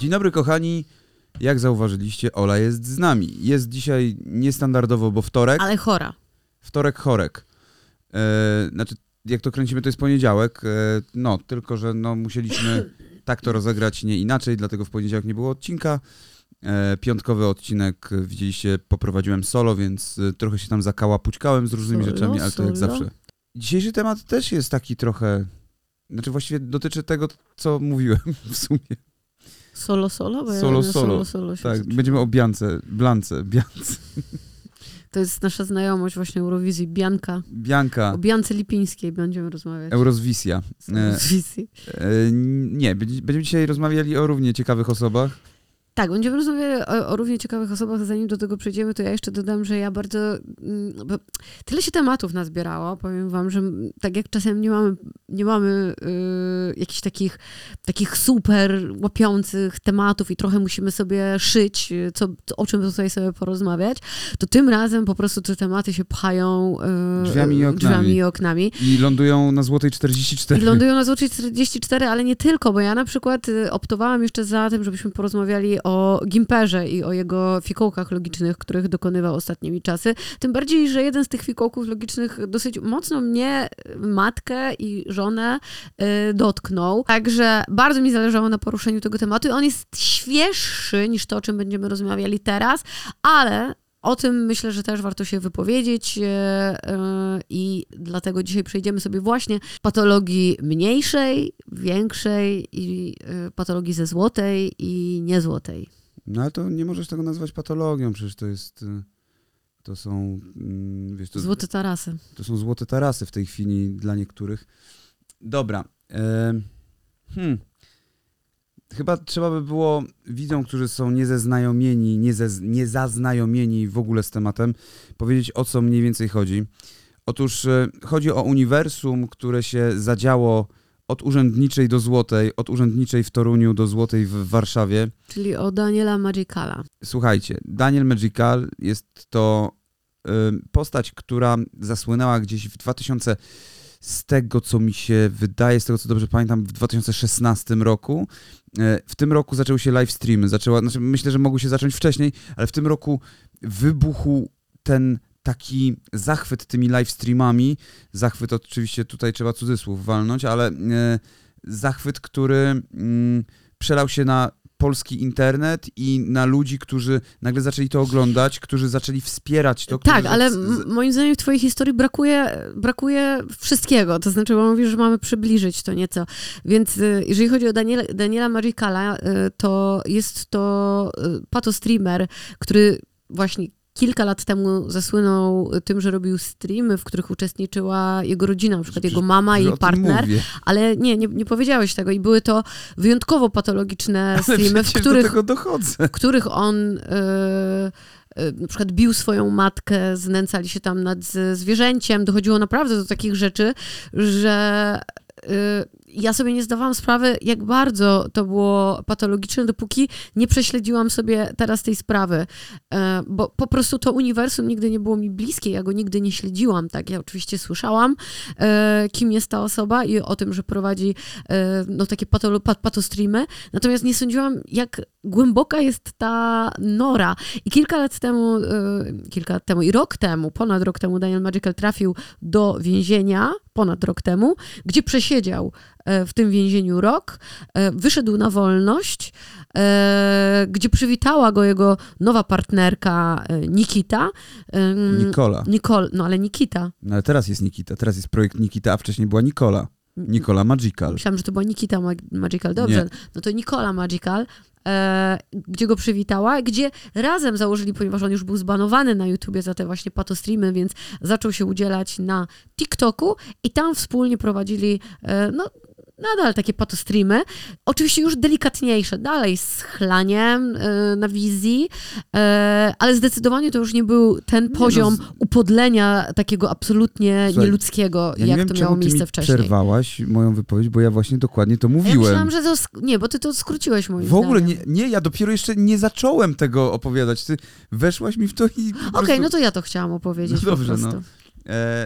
Dzień dobry, kochani. Jak zauważyliście, Ola jest z nami. Jest dzisiaj niestandardowo, bo wtorek. Ale chora. Wtorek, chorek. E, znaczy, jak to kręcimy, to jest poniedziałek. E, no, tylko że no, musieliśmy tak to rozegrać, nie inaczej, dlatego w poniedziałek nie było odcinka. E, piątkowy odcinek, widzieliście, poprowadziłem solo, więc e, trochę się tam zakałapućkałem z różnymi Solo, rzeczami, ale to jak solo. zawsze. Dzisiejszy temat też jest taki trochę. Znaczy, właściwie dotyczy tego, co mówiłem w sumie. Solo, solo? Bo ja Solo, na solo. solo, solo się Tak, zaczęłam. będziemy o Biance, Blance, Biance. To jest nasza znajomość właśnie Eurowizji. Bianka. Bianka, O Biance Lipińskiej będziemy rozmawiać. Eurozwisja. Z Eurowizji. E, nie, będzie- będziemy dzisiaj rozmawiali o równie ciekawych osobach. Tak, będziemy rozmawiali o, o równie ciekawych osobach. Zanim do tego przejdziemy, to ja jeszcze dodam, że ja bardzo... mm, tyle się tematów nazbierało. Powiem wam, że tak jak czasem nie mamy, nie mamy y, jakichś takich, takich super łapiących tematów i trochę musimy sobie szyć, co, o czym tutaj sobie porozmawiać, to tym razem po prostu te tematy się pchają y, Drzwiami i oknami. drzwiami i oknami. I lądują na Złotej 44. I lądują na Złotej 44, ale nie tylko, bo ja na przykład y, optowałam jeszcze za tym, żebyśmy porozmawiali o Gimperze i o jego fikołkach logicznych, których dokonywał ostatnimi czasy. Tym bardziej, że jeden z tych fikołków logicznych dosyć mocno mnie, matkę i żonę y, dotknął. Także bardzo mi zależało na poruszeniu tego tematu i on jest świeższy niż to, o czym będziemy rozmawiali teraz, ale o tym myślę, że też warto się wypowiedzieć e, e, i dlatego dzisiaj przejdziemy sobie właśnie patologii mniejszej, większej i e, patologii ze złotej i niezłotej. No ale to nie możesz tego nazwać patologią, przecież to jest... To są, mm, wiesz, to, Złote tarasy. to są złote tarasy w tej chwili dla niektórych. Dobra. hmm. Chyba trzeba by było widzom, którzy są niezeznajomieni, nieze, niezaznajomieni w ogóle z tematem, powiedzieć o co mniej więcej chodzi. Otóż e, chodzi o uniwersum, które się zadziało od urzędniczej do złotej, od urzędniczej w Toruniu do złotej w Warszawie. Czyli o Daniela Magicala. Słuchajcie, Daniel Magical jest to y, postać, która zasłynęła gdzieś w 2000, z tego co mi się wydaje, z tego co dobrze pamiętam, w 2016 roku. Y, w tym roku zaczęły się live streamy. Zaczęła, znaczy myślę, że mogły się zacząć wcześniej, ale w tym roku wybuchł ten taki zachwyt tymi live streamami. Zachwyt oczywiście tutaj trzeba cudzysłów walnąć, ale y, zachwyt, który mm, przelał się na polski internet i na ludzi, którzy nagle zaczęli to oglądać, którzy zaczęli wspierać to. Tak, którzy ale moim zdaniem w twojej historii brakuje, brakuje wszystkiego. To znaczy, bo mówisz, że mamy przybliżyć to nieco. Więc y, jeżeli chodzi o Daniela, Daniela Magicala, y, to jest to y, patostreamer, który właśnie kilka lat temu zasłynął tym, że robił streamy, w których uczestniczyła jego rodzina, na przykład jego mama i partner. Ale nie, nie, nie powiedziałeś tego i były to wyjątkowo patologiczne Ale streamy, w których do w których on e, na przykład bił swoją matkę, znęcali się tam nad zwierzęciem. Dochodziło naprawdę do takich rzeczy, że e, ja sobie nie zdawałam sprawy, jak bardzo to było patologiczne, dopóki nie prześledziłam sobie teraz tej sprawy. E, Bo po prostu to uniwersum nigdy nie było mi bliskie, ja go nigdy nie śledziłam. Tak, ja oczywiście słyszałam, e, kim jest ta osoba i o tym, że prowadzi e, no, takie patostreamy, natomiast nie sądziłam, jak głęboka jest ta nora. I kilka lat temu, kilka lat temu i rok temu, ponad rok temu Daniel Magical trafił do więzienia, ponad rok temu, gdzie przesiedział e, w tym więzieniu rok, e, wyszedł na wolność, e, gdzie przywitała go jego nowa partnerka Nikita. Nikola. Nicole, no ale Nikita. No ale teraz jest Nikita, teraz jest projekt Nikita, a wcześniej była Nikola. Nikola Magical. Myślałam, że to była Nikita Mag- Magical. Dobrze, Nie. no to Nikola Magical, e, gdzie go przywitała, gdzie razem założyli, ponieważ on już był zbanowany na YouTubie za te właśnie patostreamy, więc zaczął się udzielać na TikToku i tam wspólnie prowadzili, e, no nadal takie patostreamy, oczywiście już delikatniejsze, dalej z chlaniem e, na wizji, e, ale zdecydowanie to już nie był ten no, poziom z- upodlenia takiego absolutnie Słuchaj, nieludzkiego, Ja nie jak wiem, to miało ty miejsce mi wcześniej. przerwałaś moją wypowiedź, bo ja właśnie dokładnie to A Ja mówiłem. myślałam, że to. sk- Nie, bo ty to skróciłeś moim w ogóle nie, nie, ja dopiero jeszcze nie zacząłem tego opowiadać. Ty weszłaś mi w to i Okej, prostu... no to ja to chciałam opowiedzieć No dobrze, po prostu. E,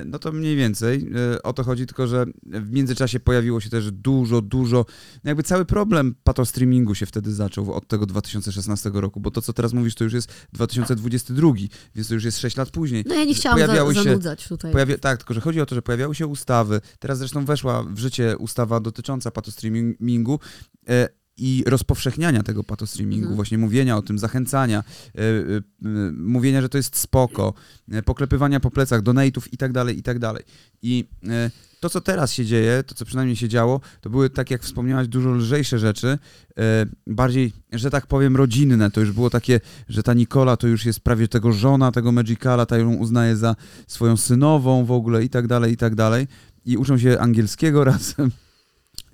no to mniej więcej e, o to chodzi, tylko że w międzyczasie pojawiło się też dużo, dużo, no jakby cały problem patostreamingu się wtedy zaczął od tego 2016 roku, bo to, co teraz mówisz, to już jest 2022, więc to już jest 6 lat później. No ja nie chciałam Pojawiały za, się- zanudzać tutaj. Pojawia, tak, tylko że chodzi o to, że pojawiały się ustawy. Teraz zresztą weszła w życie ustawa dotycząca patostreamingu e, i rozpowszechniania tego patostreamingu, Mhm. właśnie mówienia o tym, zachęcania, e, e, e, mówienia, że to jest spoko, e, poklepywania po plecach, donate'ów i tak dalej, i tak dalej. I e, to, co teraz się dzieje, to, co przynajmniej się działo, to były, tak jak wspomniałaś, dużo lżejsze rzeczy, e, bardziej, że tak powiem, rodzinne. To już było takie, że ta Nikola to już jest prawie tego żona, tego Magicala, ta ją uznaje za swoją synową w ogóle i tak dalej, i tak dalej. I uczą się angielskiego razem.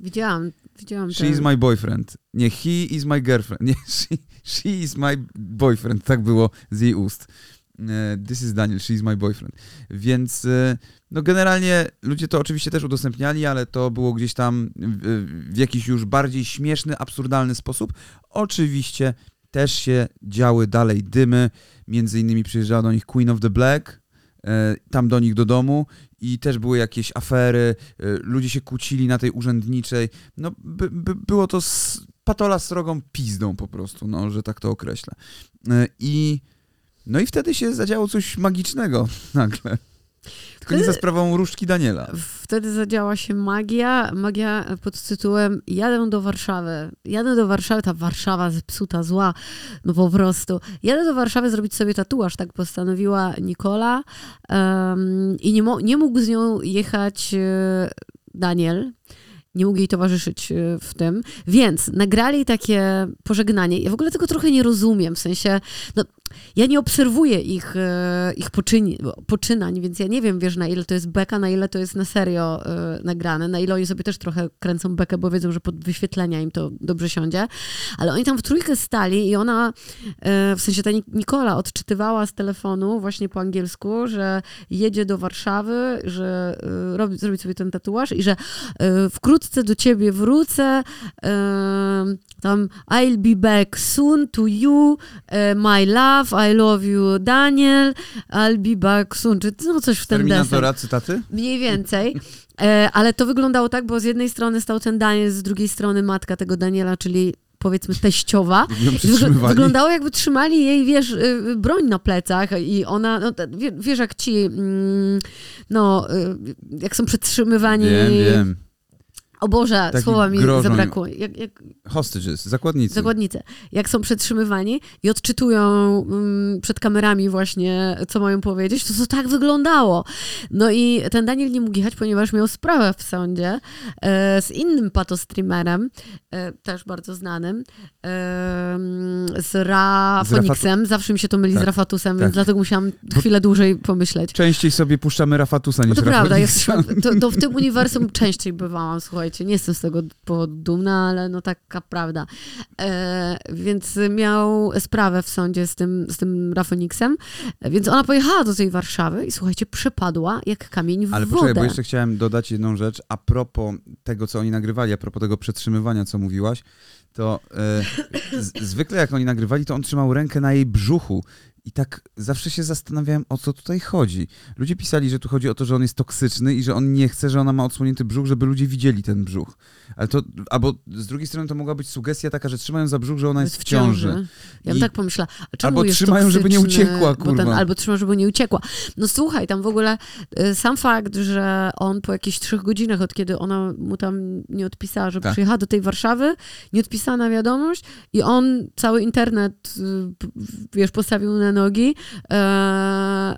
Widziałam, widziałam She te- is my boyfriend. Nie, he is my girlfriend. Nie, she, she is my boyfriend. Tak było z jej ust. E, This is Daniel, she is my boyfriend. Więc e, no generalnie ludzie to oczywiście też udostępniali, ale to było gdzieś tam w, w jakiś już bardziej śmieszny, absurdalny sposób. Oczywiście też się działy dalej dymy. Między innymi przyjeżdżała do nich Queen of the Black, e, tam do nich do domu i też były jakieś afery, e, ludzie się kłócili na tej urzędniczej. No by, by, było to s- patola srogą pizdą po prostu, no, że tak to określę. E, I no i wtedy się zadziało coś magicznego nagle. Tylko nie za sprawą różdżki Daniela. Wtedy zadziała się magia, magia pod tytułem Jadę do Warszawy. Jadę do Warszawy, ta Warszawa zepsuta, zła, no po prostu. Jadę do Warszawy zrobić sobie tatuaż, tak postanowiła Nikola em, i nie, mo- nie mógł z nią jechać e, Daniel. Nie mógł jej towarzyszyć e, w tym, więc nagrali takie pożegnanie. Ja w ogóle tego trochę nie rozumiem, w sensie, no, ja nie obserwuję ich, e, ich poczyni, poczynań, więc ja nie wiem, wiesz, na ile to jest beka, na ile to jest na serio e, nagrane, na ile oni sobie też trochę kręcą bekę, bo wiedzą, że pod wyświetlenia im to dobrze siądzie. Ale oni tam w trójkę stali i ona, w sensie ta Nik- Nikola odczytywała z telefonu właśnie po angielsku, że jedzie do Warszawy, że robi, zrobi sobie ten tatuaż i że e, wkrótce do ciebie wrócę, tam I'll be back soon to you, e, my love, I love you Daniel, I'll be back soon, czy no coś w ten deseń. Terminatora, cytaty? Mniej więcej. E, ale to wyglądało tak, bo z jednej strony stał ten Daniel, z drugiej strony matka tego Daniela, czyli powiedzmy teściowa. Wyglądało jakby trzymali jej, wiesz, y, broń na plecach i ona, no, wiesz jak ci, mm, no, y, jak są przetrzymywani. Wiem, wiem. O Boże, słowa mi grożą zabrakło. Jak, jak, Hostages, zakładnicy. zakładnicy, jak są przetrzymywani i odczytują mm, przed kamerami właśnie, co mają powiedzieć, to to tak wyglądało. No i ten Daniel nie mógł jechać, ponieważ miał sprawę w sądzie e, z innym patostreamerem, e, też bardzo znanym, e, z Rafoniksem. Zawsze mi się to myli z Tak, Rafatusem, tak. więc dlatego musiałam chwilę dłużej pomyśleć. Częściej sobie puszczamy Rafatusa No niż to prawda, jesteśmy, to, to w tym uniwersum częściej bywałam, słuchajcie, nie jestem z tego powodu dumna, ale no taka prawda. E, więc miał sprawę w sądzie z tym, z tym Rafoniksem, więc ona pojechała do tej Warszawy i słuchajcie, przepadła jak kamień w Ale wodę. poczekaj, bo jeszcze chciałem dodać jedną rzecz a propos tego, co oni nagrywali, a propos tego przetrzymywania, co mówiłaś, to e, z, zwykle jak oni nagrywali, to on trzymał rękę na jej brzuchu i tak zawsze się zastanawiałem, o co tutaj chodzi. Ludzie pisali, że tu chodzi o to, że on jest toksyczny i że on nie chce, że ona ma odsłonięty brzuch, żeby ludzie widzieli ten brzuch. Ale to, albo z drugiej strony to mogła być sugestia taka, że trzymają za brzuch, że ona jest w ciąży. Ja bym I- tak pomyślała. Albo trzymają, żeby nie uciekła, bo ten, kurwa. albo trzymają, żeby nie uciekła. No słuchaj, tam w ogóle y, sam fakt, że on po jakichś trzech godzinach, od kiedy ona mu tam nie odpisała, że Tak. przyjechała do tej Warszawy, nie odpisała na wiadomość i on cały internet, y, wiesz, postawił na nogi, e,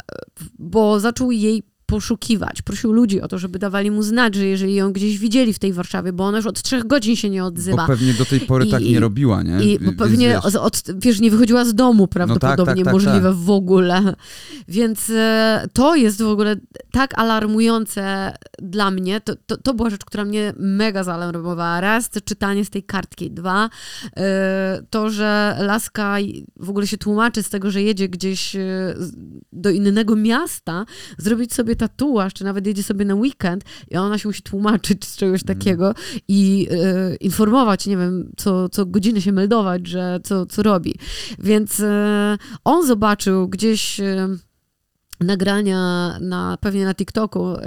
bo zaczął jej poszukiwać. Prosił ludzi o to, żeby dawali mu znać, że jeżeli ją gdzieś widzieli w tej Warszawie, bo ona już od trzech godzin się nie odzywa. Bo pewnie do tej pory I- tak nie robiła, nie? I bo pewnie, wiesz, od, od, wiesz, nie wychodziła z domu prawdopodobnie, tak, tak, możliwe tak. w ogóle. Więc e, to jest w ogóle tak alarmujące dla mnie. To, to, to była rzecz, która mnie mega zaalarmowała. Raz, to czytanie z tej kartki. Dwa, e, to, że Laska w ogóle się tłumaczy z tego, że jedzie gdzieś e, do innego miasta, zrobić sobie tatuaż, czy nawet jedzie sobie na weekend i ona się musi tłumaczyć z czegoś takiego i e, informować, nie wiem, co, co godzinę się meldować, że co, co robi. Więc e, on zobaczył gdzieś e, nagrania na, pewnie na TikToku, e,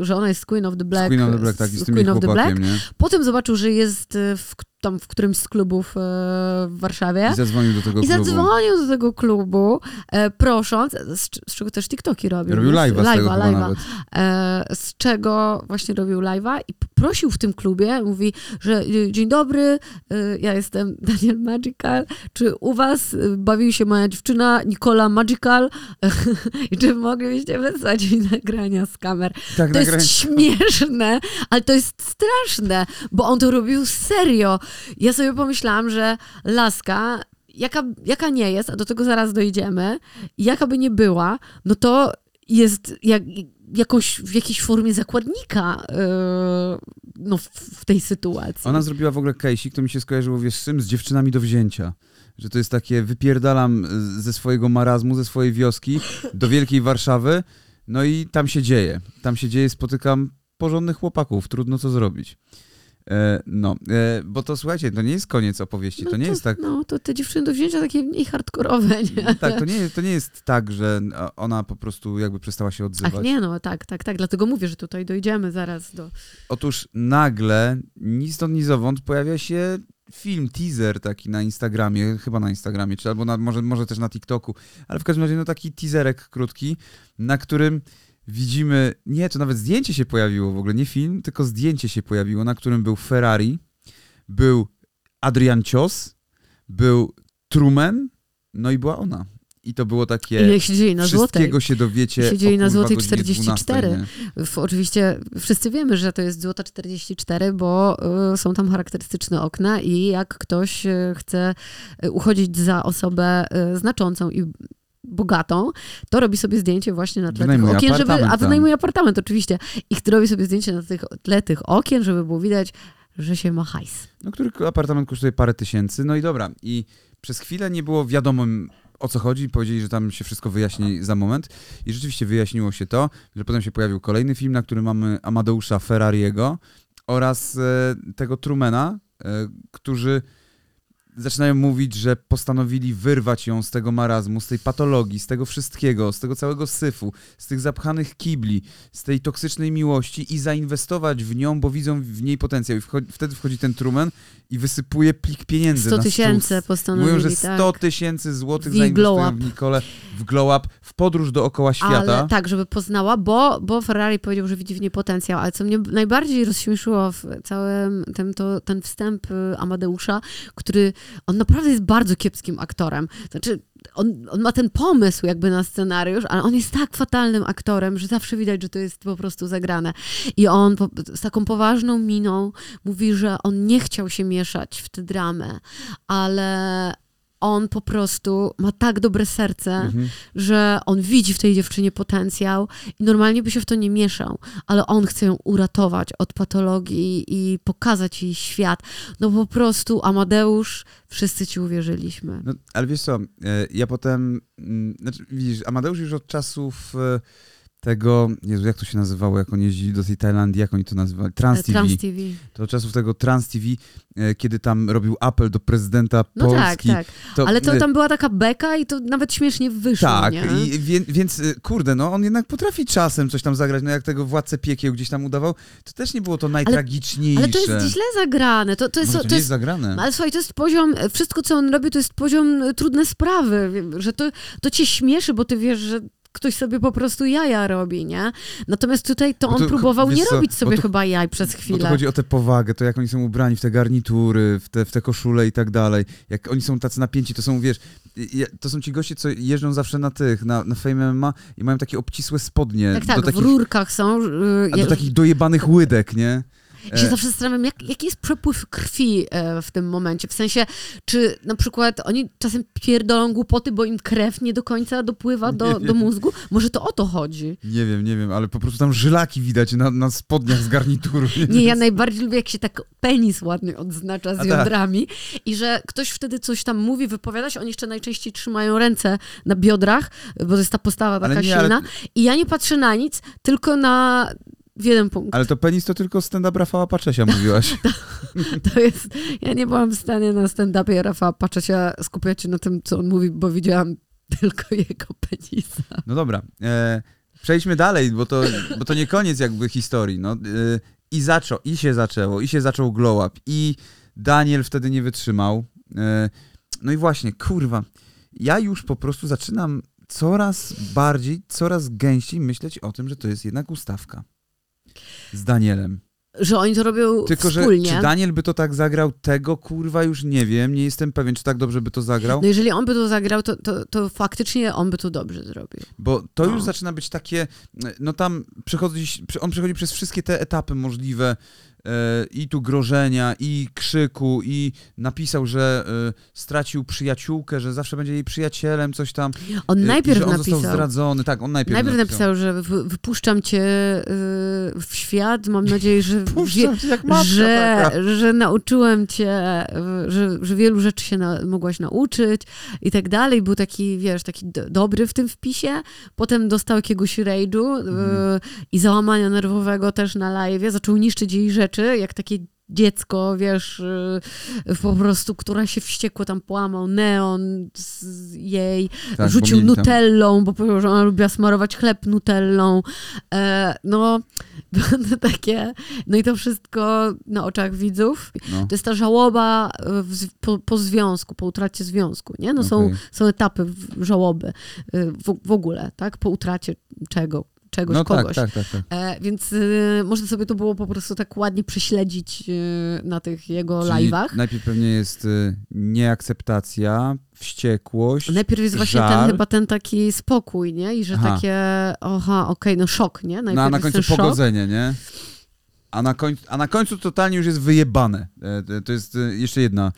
że ona jest Queen of the Black. Queen of the Black, tak, z tym Queen of the Black. nie? Potem zobaczył, że jest e, w, tam w którymś z klubów e, w Warszawie. I zadzwonił do tego I klubu. zadzwonił do tego klubu, e, prosząc, z, z, czego też TikToki robił. Robił live'a z tego live'a, nawet. E, z czego właśnie robił live'a i prosił w tym klubie, mówi, że dzień dobry, ja jestem Daniel Magical, czy u was bawi się moja dziewczyna Nicola Magical i czy moglibyście wysłać mi nagrania z kamer. Tak, to nagrania. jest śmieszne, ale to jest straszne, bo on to robił serio. Ja sobie pomyślałam, że laska jaka, jaka nie jest, a do tego zaraz dojdziemy, jaka by nie była, no to jest jak, jakoś, w jakiejś formie zakładnika yy, no, w, w, tej sytuacji. Ona zrobiła w ogóle case'ik, to mi się skojarzyło, wiesz, z? Z dziewczynami do wzięcia. Że to jest takie, wypierdalam ze swojego marazmu, ze swojej wioski do wielkiej Warszawy, no i tam się dzieje. Tam się dzieje, spotykam porządnych chłopaków, trudno co zrobić. E, no, e, bo to słuchajcie, to nie jest koniec opowieści, no to nie to, jest tak... No, to te dziewczyny do wzięcia takie mniej hardkorowe, nie? Tak, to nie, to nie jest tak, że ona po prostu jakby przestała się odzywać. Ach nie, no tak, tak, tak, dlatego mówię, że tutaj dojdziemy zaraz do... Otóż nagle, ni stąd, ni zowąd pojawia się film, teaser taki na Instagramie, chyba na Instagramie, czy albo na, może, może też na TikToku, ale w każdym razie no taki teaserek krótki, na którym widzimy, nie, to nawet zdjęcie się pojawiło w ogóle, nie film, tylko zdjęcie się pojawiło, na którym był Ferrari, był Adrian Cios, był Truman, no i była ona. I to było takie. Się dzieje na wszystkiego złotej. się dowiecie. się dzieje na złotej godzinie 44. 12, W, oczywiście wszyscy wiemy, że to jest złota 44, bo y, są tam charakterystyczne okna i jak ktoś y, chce uchodzić za osobę y, znaczącą i bogatą, to robi sobie zdjęcie właśnie na tle Wynajmuje tych okien, żeby, a wynajmuje apartament oczywiście. I robi sobie zdjęcie na tych, tle tych okien, żeby było widać, że się ma hajs. No, który apartament kosztuje parę tysięcy. No i dobra. I przez chwilę nie było wiadomo o co chodzi. Powiedzieli, że tam się wszystko wyjaśni za moment. I rzeczywiście wyjaśniło się to, że potem się pojawił kolejny film, na którym mamy Amadeusza Ferrariego oraz e, tego Trumena, e, którzy zaczynają mówić, że postanowili wyrwać ją z tego marazmu, z tej patologii, z tego wszystkiego, z tego całego syfu, z tych zapchanych kibli, z tej toksycznej miłości i zainwestować w nią, bo widzą w niej potencjał. I wchodzi, wtedy wchodzi ten Truman i wysypuje plik pieniędzy 100 na tysięcy postanowili, Mówią, że 100 tak. tysięcy złotych W zainwestują w Nicole, w glow up, w podróż dookoła świata. Ale tak, żeby poznała, bo, bo Ferrari powiedział, że widzi w niej potencjał, ale co mnie najbardziej rozśmieszyło w całym tym, to ten wstęp y, Amadeusza, który, on naprawdę jest bardzo kiepskim aktorem. Znaczy, on, on ma ten pomysł jakby na scenariusz, ale on jest tak fatalnym aktorem, że zawsze widać, że to jest po prostu zagrane. I on po, z taką poważną miną mówi, że on nie chciał się mieszać w tę dramę, ale on po prostu ma tak dobre serce, Mhm. że on widzi w tej dziewczynie potencjał i normalnie by się w to nie mieszał, ale on chce ją uratować od patologii i pokazać jej świat. No po prostu Amadeusz, wszyscy ci uwierzyliśmy. No, ale wiesz co, e, ja potem, mm, znaczy, widzisz, Amadeusz już od czasów e, tego, Jezu, jak to się nazywało, jak oni jeździli do tej Tajlandii, jak oni to nazywali? Trans TV. Trans TV. To czasów tego Trans TV, e, kiedy tam robił apel do prezydenta No Polski. tak, tak. Ale to tam była taka beka i to nawet śmiesznie wyszło, Tak, nie? i wie, więc y, kurde, no on jednak potrafi czasem coś tam zagrać, no jak tego Władcę Piekieł gdzieś tam udawał, to też nie było to najtragiczniejsze. Ale to jest źle zagrane. To, to jest, Może to, to jest jest zagrane. Ale słuchaj, to jest poziom, wszystko co on robi, to jest poziom y, trudne sprawy, że to, to cię śmieszy, bo ty wiesz, że ktoś sobie po prostu jaja robi, nie? Natomiast tutaj to Bo on to, próbował nie co, robić bo sobie to- chyba jaj przez Bo chwilę. to chodzi o tę powagę, to jak oni są ubrani w te garnitury, w te, w te koszule i tak dalej. Jak oni są tacy napięci, to są, wiesz, to są ci goście, co jeżdżą zawsze na tych, na, na Fame MMA i mają takie obcisłe spodnie. tak, tak, do w takich, rurkach są. y, a ja- do takich dojebanych łydek, nie? Ja się E, zawsze zastanawiam, jak, jaki jest przepływ krwi e, w tym momencie. W sensie, czy na przykład oni czasem pierdolą głupoty, bo im krew nie do końca dopływa do, do mózgu? Może to o to chodzi. Nie wiem, nie wiem, ale po prostu tam żylaki widać na, na spodniach z garnituru. Nie, ja najbardziej lubię, jak się tak penis ładnie odznacza z tak. jądrami i że ktoś wtedy coś tam mówi, wypowiada się, oni jeszcze najczęściej trzymają ręce na biodrach, bo to jest ta postawa taka Ale nie, ale- silna. I ja nie patrzę na nic, tylko na w jeden punkt. Ale to penis to tylko stand-up Rafała Paczesia mówiłaś. To jest, ja nie byłam w stanie na stand-upie Rafała Paczesia skupiać się na tym, co on mówi, bo widziałam tylko jego penisa. No dobra, e, przejdźmy dalej, bo to, bo to nie koniec jakby historii. No, e, I zaczął, i się zaczęło, i się zaczął glow up, i Daniel wtedy nie wytrzymał. E, no i właśnie, kurwa, ja już po prostu zaczynam coraz bardziej, coraz gęściej myśleć o tym, że to jest jednak ustawka z Danielem. Że oni to robią Tylko, że wspólnie. czy Daniel by to tak zagrał, tego kurwa już nie wiem, nie jestem pewien, czy tak dobrze by to zagrał, No jeżeli on by to zagrał, to, to, to faktycznie on by to dobrze zrobił. bo to No. już zaczyna być takie, no tam przechodzi, on przechodzi przez wszystkie te etapy możliwe, i tu grożenia, i krzyku, i napisał, że e, stracił przyjaciółkę, że zawsze będzie jej przyjacielem, coś tam, On e, najpierw że on napisał. został zdradzony, tak, on najpierw, Najpierw napisał, że wy- wypuszczam cię y, w świat. Mam nadzieję, że, wie, że, że nauczyłem cię, że, że wielu rzeczy się na, mogłaś nauczyć i tak dalej. Był taki, wiesz, taki do, dobry w tym wpisie. Potem dostał jakiegoś rage'u Mhm. i załamania nerwowego też na live. Zaczął niszczyć jej rzeczy, jak takie dziecko, wiesz, y, po prostu, która się wściekło, tam połamał neon z jej, Tak, rzucił nutellą, bo powiedział, że ona lubiła smarować chleb nutellą. E, no, takie, no i to wszystko na oczach widzów. No, To jest ta żałoba w, po, po związku, po utracie związku, nie? No są, okej. są etapy żałoby e, w, w ogóle, tak? Po utracie czego, czegoś, no tak, kogoś. tak, tak, tak. E, więc y, można sobie to było po prostu tak ładnie prześledzić y, na tych jego Czyli live'ach. najpierw pewnie jest y, nieakceptacja, wściekłość, Najpierw jest właśnie żal. ten chyba ten taki spokój, nie? I że Aha. takie, oha, okej, no szok, nie? Najpierw no a na końcu ten szok. pogodzenie, nie? A na, końcu, a na końcu totalnie już jest wyjebane. E, To jest e, jeszcze jedna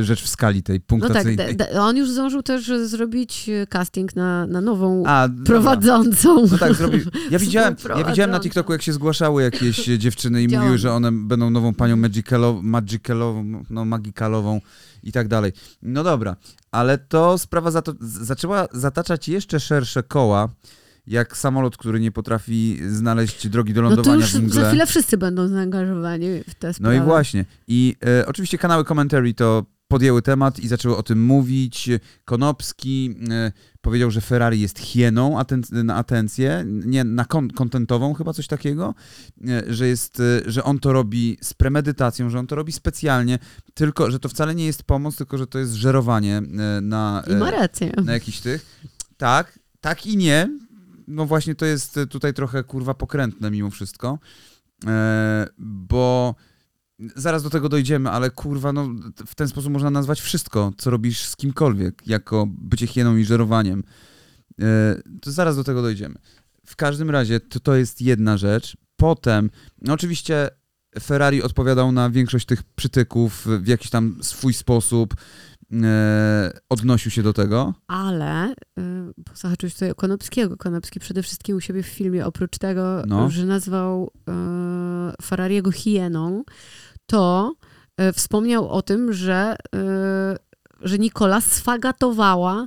e, rzecz w skali tej No tak, punktacyjnej. d- d- on już zdążył też e, zrobić e, casting na, na nową A, dobra. prowadzącą. No tak, zrobił. Ja widziałem, ja widziałem na. TikToku, jak się zgłaszały jakieś dziewczyny i mówiły, że one będą nową panią Magicalo, Magicalową, no Magicalową i tak dalej. No dobra, ale to sprawa za to, z- zaczęła zataczać jeszcze szersze koła, jak samolot, który nie potrafi znaleźć drogi do No to lądowania już w mgle. za chwilę wszyscy będą zaangażowani w tę No sprawę. i właśnie. I e, oczywiście kanały commentary to podjęły temat i zaczęły o tym mówić. Konopski e, powiedział, że Ferrari jest hieną aten- na atencję, nie na kon- kontentową chyba coś takiego, e, że, jest, e, że on to robi z premedytacją, że on to robi specjalnie, tylko że to wcale nie jest pomoc, tylko że to jest żerowanie e, na, I ma e, rację. na jakiś tych. Tak, tak i nie. No właśnie to jest tutaj trochę kurwa pokrętne mimo wszystko, e, bo zaraz do tego dojdziemy, ale kurwa, no w ten sposób można nazwać wszystko, co robisz z kimkolwiek, jako bycie hieną i żerowaniem. E, to zaraz do tego dojdziemy. W każdym razie to, to jest jedna rzecz. Potem, no oczywiście Ferrari odpowiadał na większość tych przytyków w jakiś tam swój sposób, odnosił się do tego. Ale, y, zahaczyłeś tutaj o Konopskiego. Konopski przede wszystkim u siebie w filmie, oprócz tego, No. że nazwał y, Ferrariego hieną, to y, wspomniał o tym, że, y, że Nikola sfagatowała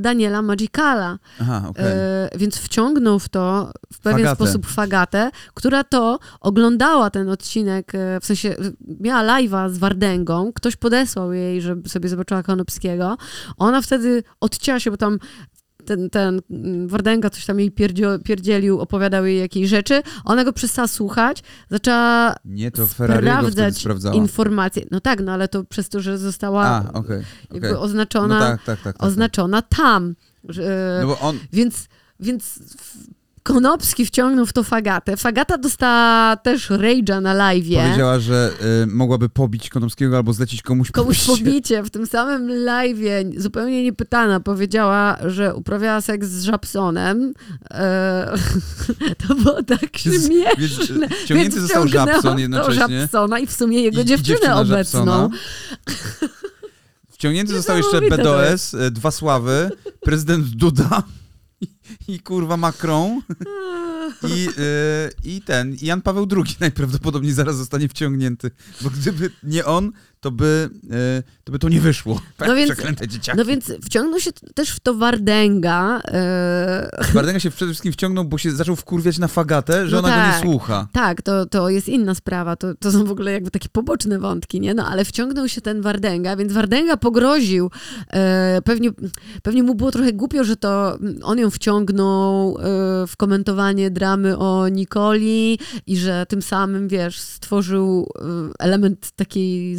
Daniela Magicala. Aha, okej. E, więc wciągnął w to w pewien Fagatę. sposób Fagatę, która to oglądała ten odcinek, e, w sensie e, miała live'a z Wardęgą, ktoś podesłał jej, żeby sobie zobaczyła Konopskiego. Ona wtedy odcięła się, bo tam ten, ten mm, Wardęga coś tam jej pierdzio, pierdzielił, opowiadał jej jakieś rzeczy. Ona go przestała słuchać, zaczęła Nie, to sprawdzać informacje. No tak, no ale to przez to, że została A, okej, jakby okej. oznaczona, No tak, tak, tak. tak, tak. oznaczona tam. Że, No on, więc, więc Konopski wciągnął w to Fagatę. Fagata dostała też rage'a na live'ie. Powiedziała, że y, mogłaby pobić Konopskiego albo zlecić komuś Komuś pobicie. pobicie w tym samym live'ie, zupełnie niepytana, powiedziała, że uprawiała seks z Żabsonem. E, to było tak Więc- śmieszne. Więc y, wciągnięty został Żabson jednocześnie. Żabsona i w sumie jego I- dziewczynę obecną. Wciągnięty został jeszcze BDOS, y, dwa Sławy, prezydent Duda i, kurwa Macron. I, y, i ten, Jan Paweł II najprawdopodobniej zaraz zostanie wciągnięty, bo gdyby nie on, to by, e, to by to nie wyszło. No więc- Przeklęte dzieciaki. No więc wciągnął się też w to Wardęga. e, Wardęga się przede wszystkim wciągnął, bo się zaczął wkurwiać na fagatę, że No ona go tak. nie słucha. Tak, to, to jest inna sprawa. To, to są w ogóle jakby takie poboczne wątki, nie? No ale wciągnął się ten Wardęga, więc Wardęga pogroził. E, pewnie, pewnie mu było trochę głupio, że to on ją wciągnął w komentowanie dramy o Nikoli i że tym samym, wiesz, stworzył element takiej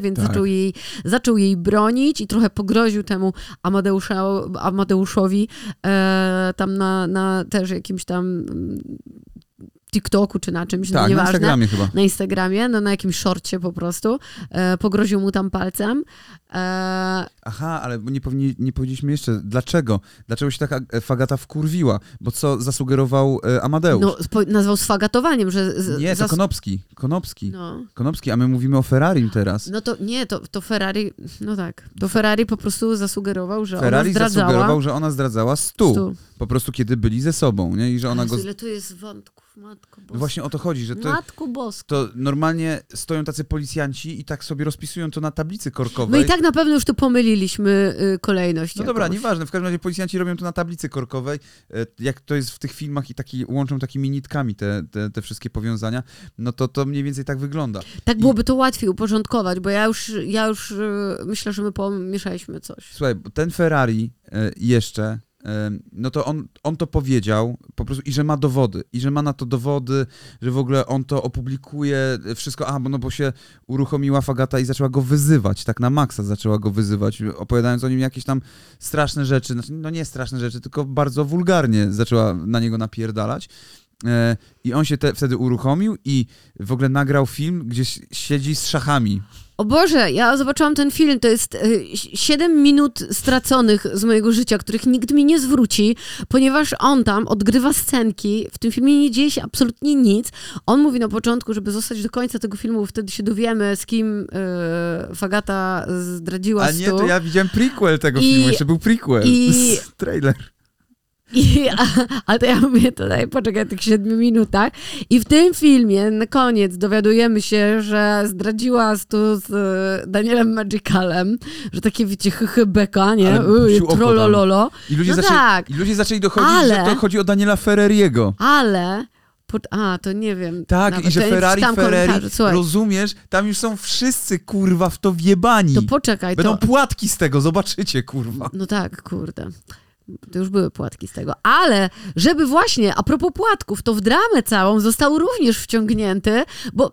więc Tak. zaczął, jej, zaczął jej bronić i trochę pogroził temu Amadeusza, Amadeuszowi e, tam na, na też jakimś tam mm, TikToku czy na czymś, no Tak, na nieważne. Instagramie chyba. Na Instagramie, no na jakimś szorcie po prostu. E, pogroził mu tam palcem. Aha, ale nie, powinni, nie powiedzieliśmy jeszcze, dlaczego? Dlaczego się taka e, fagata wkurwiła? Bo co zasugerował e, Amadeusz? no, nazwał swagatowaniem, że... z- nie, to Konopski. Konopski. no. Konopski, a my mówimy o Ferrari teraz. no to nie, to, to Ferrari, no tak, to Ferrari po prostu zasugerował, że Ferrari ona zdradzała... zasugerował, że ona zdradzała stu. Stu. Po prostu kiedy byli ze sobą, nie? I że ona Jezu, go... ile tu jest wątków, matko boska. No właśnie o to chodzi, że to, Matko boska. to normalnie stoją tacy policjanci i tak sobie rozpisują to na tablicy korkowej. i tak na pewno już tu pomyliliśmy y, kolejność No dobra, jakąś. nieważne. W każdym razie policjanci robią to na tablicy korkowej, e, jak to jest w tych filmach i taki, łączą takimi nitkami te, te, te wszystkie powiązania, no to to mniej więcej tak wygląda. Tak byłoby to łatwiej uporządkować, bo ja już, ja już y, myślę, że my pomieszaliśmy coś. Słuchaj, ten Ferrari jeszcze, no to on, on to powiedział po prostu i że ma dowody, i że ma na to dowody, że w ogóle on to opublikuje, e, wszystko, a, bo no bo się uruchomiła Fagata i zaczęła go wyzywać, tak na maksa zaczęła go wyzywać, opowiadając o nim jakieś tam straszne rzeczy, znaczy, no nie straszne rzeczy, tylko bardzo wulgarnie zaczęła na niego napierdalać. E, I on się te, wtedy uruchomił i w ogóle nagrał film, gdzie siedzi z szachami. O Boże, ja zobaczyłam ten film, to jest y, 7 minut straconych z mojego życia, których nikt mi nie zwróci, ponieważ on tam odgrywa scenki, w tym filmie nie dzieje się absolutnie nic. On mówi na początku, żeby zostać do końca tego filmu, wtedy się dowiemy, z kim y, Fagata zdradziła A nie, stu. to ja widziałem prequel tego I- filmu, jeszcze był prequel. i- Trailer. I, a, ale to ja mówię tutaj, poczekaj, tych siedmiu minutach. I w tym filmie na koniec dowiadujemy się, że zdradziła tu z e, Danielem Magicalem, że takie wiecie, hychy beka, nie? Uj, Trolololo. I ludzie, No zaczęli, tak. I ludzie zaczęli dochodzić, Ale- że to chodzi o Daniela Ferreriego. Ale... A, to nie wiem. Tak, nawet, i że Ferrari, Ferrari, rozumiesz? Tam już są wszyscy, kurwa, w to wjebani. to poczekaj, Będą to... płatki z tego, zobaczycie, kurwa. No tak, kurde. To już były płatki z tego. Ale żeby właśnie, a propos płatków, to w dramę całą został również wciągnięty, bo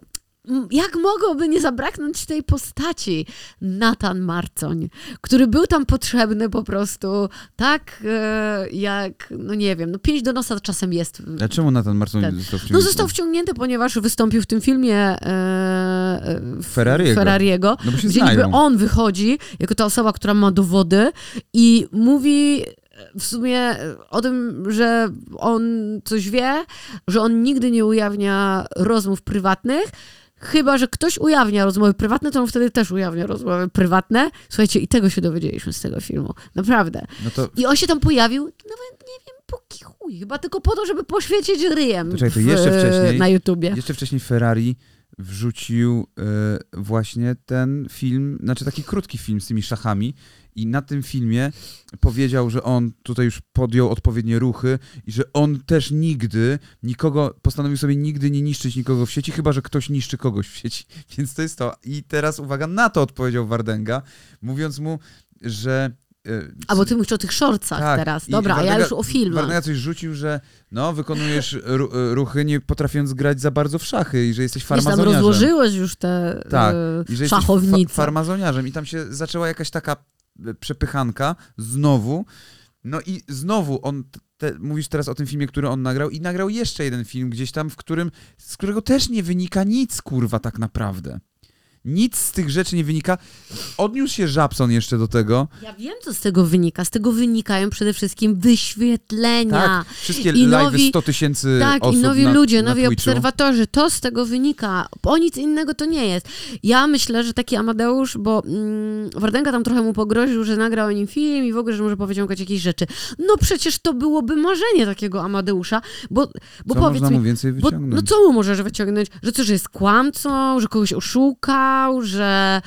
jak mogłoby nie zabraknąć tej postaci Natan Marcoń, który był tam potrzebny po prostu tak e, jak, no nie wiem, no pięć do nosa czasem jest. A czemu Nathan Marson Tak. został No wciągnięty? został wciągnięty, ponieważ wystąpił w tym filmie e, e, Ferrariego. Ferrariego No gdzie niby znają. on wychodzi jako ta osoba, która ma dowody i mówi w sumie o tym, że on coś wie, że on nigdy nie ujawnia rozmów prywatnych, chyba, że ktoś ujawnia rozmowy prywatne, to on wtedy też ujawnia rozmowy prywatne. Słuchajcie, i tego się dowiedzieliśmy z tego filmu. Naprawdę. No to, I on się tam pojawił, nawet nie wiem, po chuj, chyba tylko po to, żeby poświecić ryjem To czekaj, to w, jeszcze wcześniej- na YouTubie. jeszcze wcześniej Ferrari wrzucił e, właśnie ten film, znaczy taki krótki film z tymi szachami i na tym filmie powiedział, że on tutaj już podjął odpowiednie ruchy i że on też nigdy nikogo, postanowił sobie nigdy nie niszczyć nikogo w sieci, chyba że ktoś niszczy kogoś w sieci. Więc to jest to. I teraz uwaga, na to odpowiedział Wardęga, mówiąc mu, że e, A bo ty mówisz o tych shortcach Tak, teraz. Dobra, a ja już o filmach. Wardęga coś rzucił, że no, wykonujesz ru, ruchy nie potrafiąc grać za bardzo w szachy i że jesteś Gdzieś tam farmazoniarzem. rozłożyłeś już te Tak, e, że jesteś fa- szachownice. farmazoniarzem. I tam się zaczęła jakaś taka e, przepychanka znowu. No i znowu on, te, mówisz teraz o tym filmie, który on nagrał i nagrał jeszcze jeden film gdzieś tam, w którym, z którego też nie wynika nic, kurwa, tak naprawdę. Nic z tych rzeczy nie wynika. Odniósł się Żabson jeszcze do tego. Ja wiem, co z tego wynika. Z tego wynikają przede wszystkim wyświetlenia. Tak, wszystkie I nowi- 100 tysięcy Tak, osób i nowi na, ludzie, na nowi Twitchu. obserwatorzy, to z tego wynika. O nic innego to nie jest. Ja myślę, że taki Amadeusz, bo mm, Wardęga tam trochę mu pogroził, że nagra o nim film i w ogóle, że może powiedzieć jakieś rzeczy. No przecież to byłoby marzenie takiego Amadeusza, bo, bo Co powiedz mi, mu więcej Bo, wyciągnąć? no co mu możesz wyciągnąć? Że co, że jest kłamcą, że kogoś oszuka, że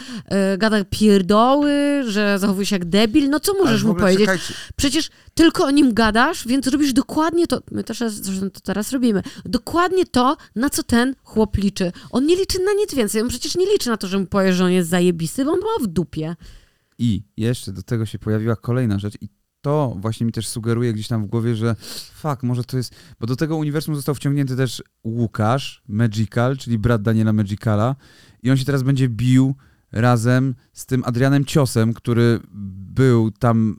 y, gada pierdoły, że zachowuje się jak debil. No co możesz mu powiedzieć? czekajcie, Przecież tylko o nim gadasz, więc robisz dokładnie to. My też zresztą to teraz robimy. Dokładnie to, na co ten chłop liczy. On nie liczy na nic więcej. On przecież nie liczy na to, że mu powiesz, że on jest zajebisty, bo on ma w dupie. I jeszcze do tego się pojawiła kolejna rzecz i to właśnie mi też sugeruje gdzieś tam w głowie, że fuck, może to jest... Bo do tego uniwersum został wciągnięty też Łukasz Magical, czyli brat Daniela Magicala i on się teraz będzie bił razem z tym Adrianem Ciosem, który był tam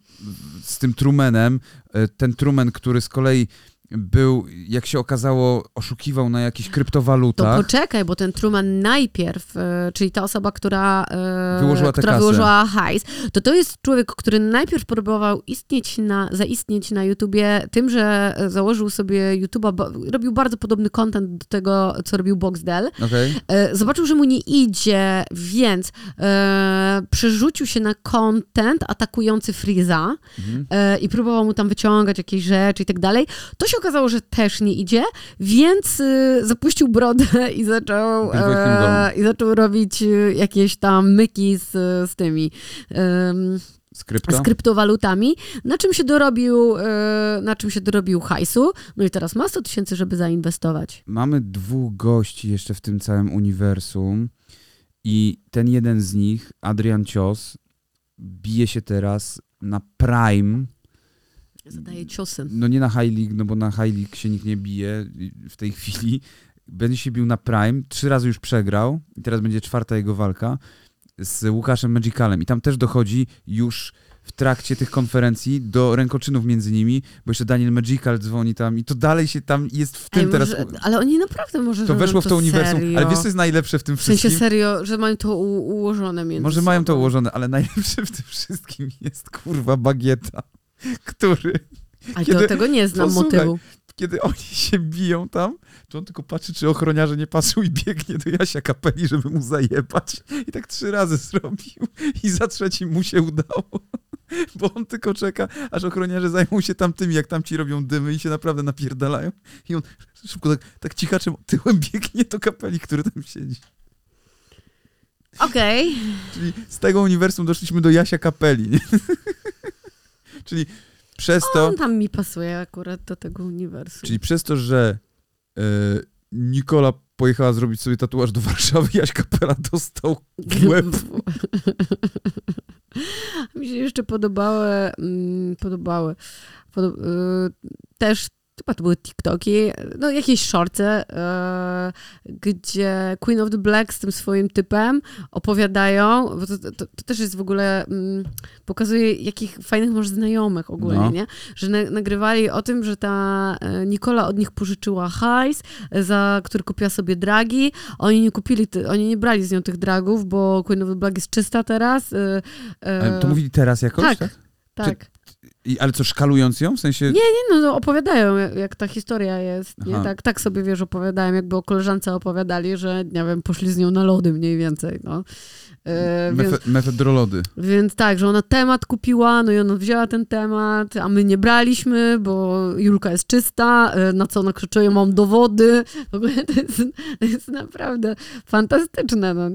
z tym Trumanem. E, Ten Truman, który z kolei był, jak się okazało, oszukiwał na jakichś To kryptowalutach. poczekaj, bo ten Truman najpierw, e, czyli ta osoba, która, e, Wyłożyła która wyłożyła hajs, to to jest człowiek, który najpierw próbował istnieć na, zaistnieć na YouTubie tym, że e, założył sobie YouTube'a, robił bardzo podobny content do tego, co robił Boxdel. E, Zobaczył, że mu nie idzie, więc e, przerzucił się na content atakujący Freeza Mhm. e, i próbował mu tam wyciągać jakieś rzeczy i tak dalej. To się okazało, że też nie idzie, więc e, zapuścił brodę i zaczął, e, i zaczął robić e, jakieś tam myki z, z tymi em, Z krypto? z kryptowalutami, na czym się dorobił, e, na czym się dorobił hajsu. No i teraz ma 100 tysięcy, żeby zainwestować. Mamy dwóch gości jeszcze w tym całym uniwersum i ten jeden z nich, Adrian Cios, bije się teraz na Prime. Zadaje ciosy. No nie na High League, no bo na High League się nikt nie bije w tej chwili. Będzie się bił na Prime. Trzy razy już przegrał i teraz będzie czwarta jego walka z Łukaszem Magicalem. I tam też dochodzi już w trakcie tych konferencji do rękoczynów między nimi, bo jeszcze Daniel Magical dzwoni tam i to dalej się tam jest w tym Ej, teraz... może, ale oni naprawdę może To weszło w to uniwersum, serio. ale wiesz co jest najlepsze w tym W sensie wszystkim? serio, że mają to ułożone między Może mają to sobą. ułożone, ale najlepsze w tym wszystkim jest kurwa bagieta, który, Ale kiedy- tego nie znam Posłuchaj. motywu. kiedy oni się biją tam, to on tylko patrzy, czy ochroniarze nie patrzą i biegnie do Jasia Kapeli, żeby mu zajebać. I tak trzy razy zrobił i za trzecim mu się udało. Bo on tylko czeka, aż ochroniarze zajmą się tamtymi, jak tamci robią dymy i się naprawdę napierdalają. I on szybko tak, tak cichaczem tyłem biegnie do kapeli, który tam siedzi. Okej. Czyli z tego uniwersum doszliśmy do Jasia Kapeli. Nie? Czyli przez to, On tam mi pasuje akurat do tego uniwersum. czyli przez to, że e, Nikola pojechała zrobić sobie tatuaż do Warszawy, Jaś Kapela dostał łeb. Mi się jeszcze podobały, mm, podobały, podo- y, też chyba to były TikToki, no jakieś shorty, y, gdzie Queen of the Black z tym swoim typem opowiadają, bo to, to, to też jest w ogóle, mm, pokazuje jakich fajnych masz znajomych ogólnie, No. nie? Że na, nagrywali o tym, że ta e, Nikola od nich pożyczyła hajs, za który kupiła sobie dragi, oni nie kupili, oni nie brali z nią tych dragów, bo Queen of the Black jest czysta teraz. y, E, y, To mówili teraz jakoś? tak. tak? Tak. I, ale co, szkalując ją? W sensie... Nie, Nie, no, no opowiadają, jak, jak ta historia jest. Nie? Aha. Tak, tak sobie, wiesz, opowiadają, jakby o koleżance opowiadali, że, nie wiem, poszli z nią na lody mniej więcej, no. E, więc, Mefe, mefedrolody. więc tak, że ona temat kupiła, no i ona wzięła ten temat, a my nie braliśmy, bo Julka jest czysta, e, na co ona krzyczy, ja mam dowody. W ogóle to jest, to jest naprawdę fantastyczne. No.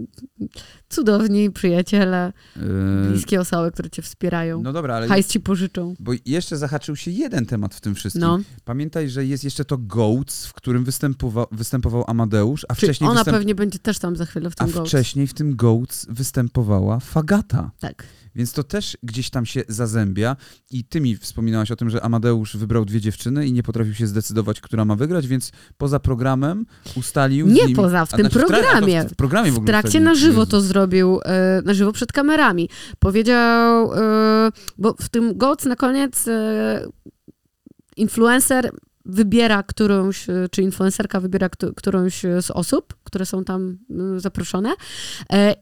Cudowni przyjaciele, E, bliskie osoby, które cię wspierają. no dobra, ale... Hajs ci pożyczą. Bo jeszcze zahaczył się jeden temat w tym wszystkim. No. Pamiętaj, że jest jeszcze to Goats, w którym występował, występował Amadeusz, a Czyli wcześniej, ona występ- pewnie będzie też tam za chwilę w a tym Ghost. wcześniej w tym Goats występowała Fagata. Tak. Więc to też gdzieś tam się zazębia. I ty mi wspominałaś o tym, że Amadeusz wybrał dwie dziewczyny i nie potrafił się zdecydować, która ma wygrać, więc poza programem ustalił. Nie nimi... poza, w tym znaczy, w tra- programie. W, programie w W trakcie wtedy- na żywo to zrobił, e, na żywo przed kamerami. Powiedział, e, bo w tym GOC na koniec e, influencer wybiera którąś, czy influencerka wybiera któ- którąś z osób, które są tam zaproszone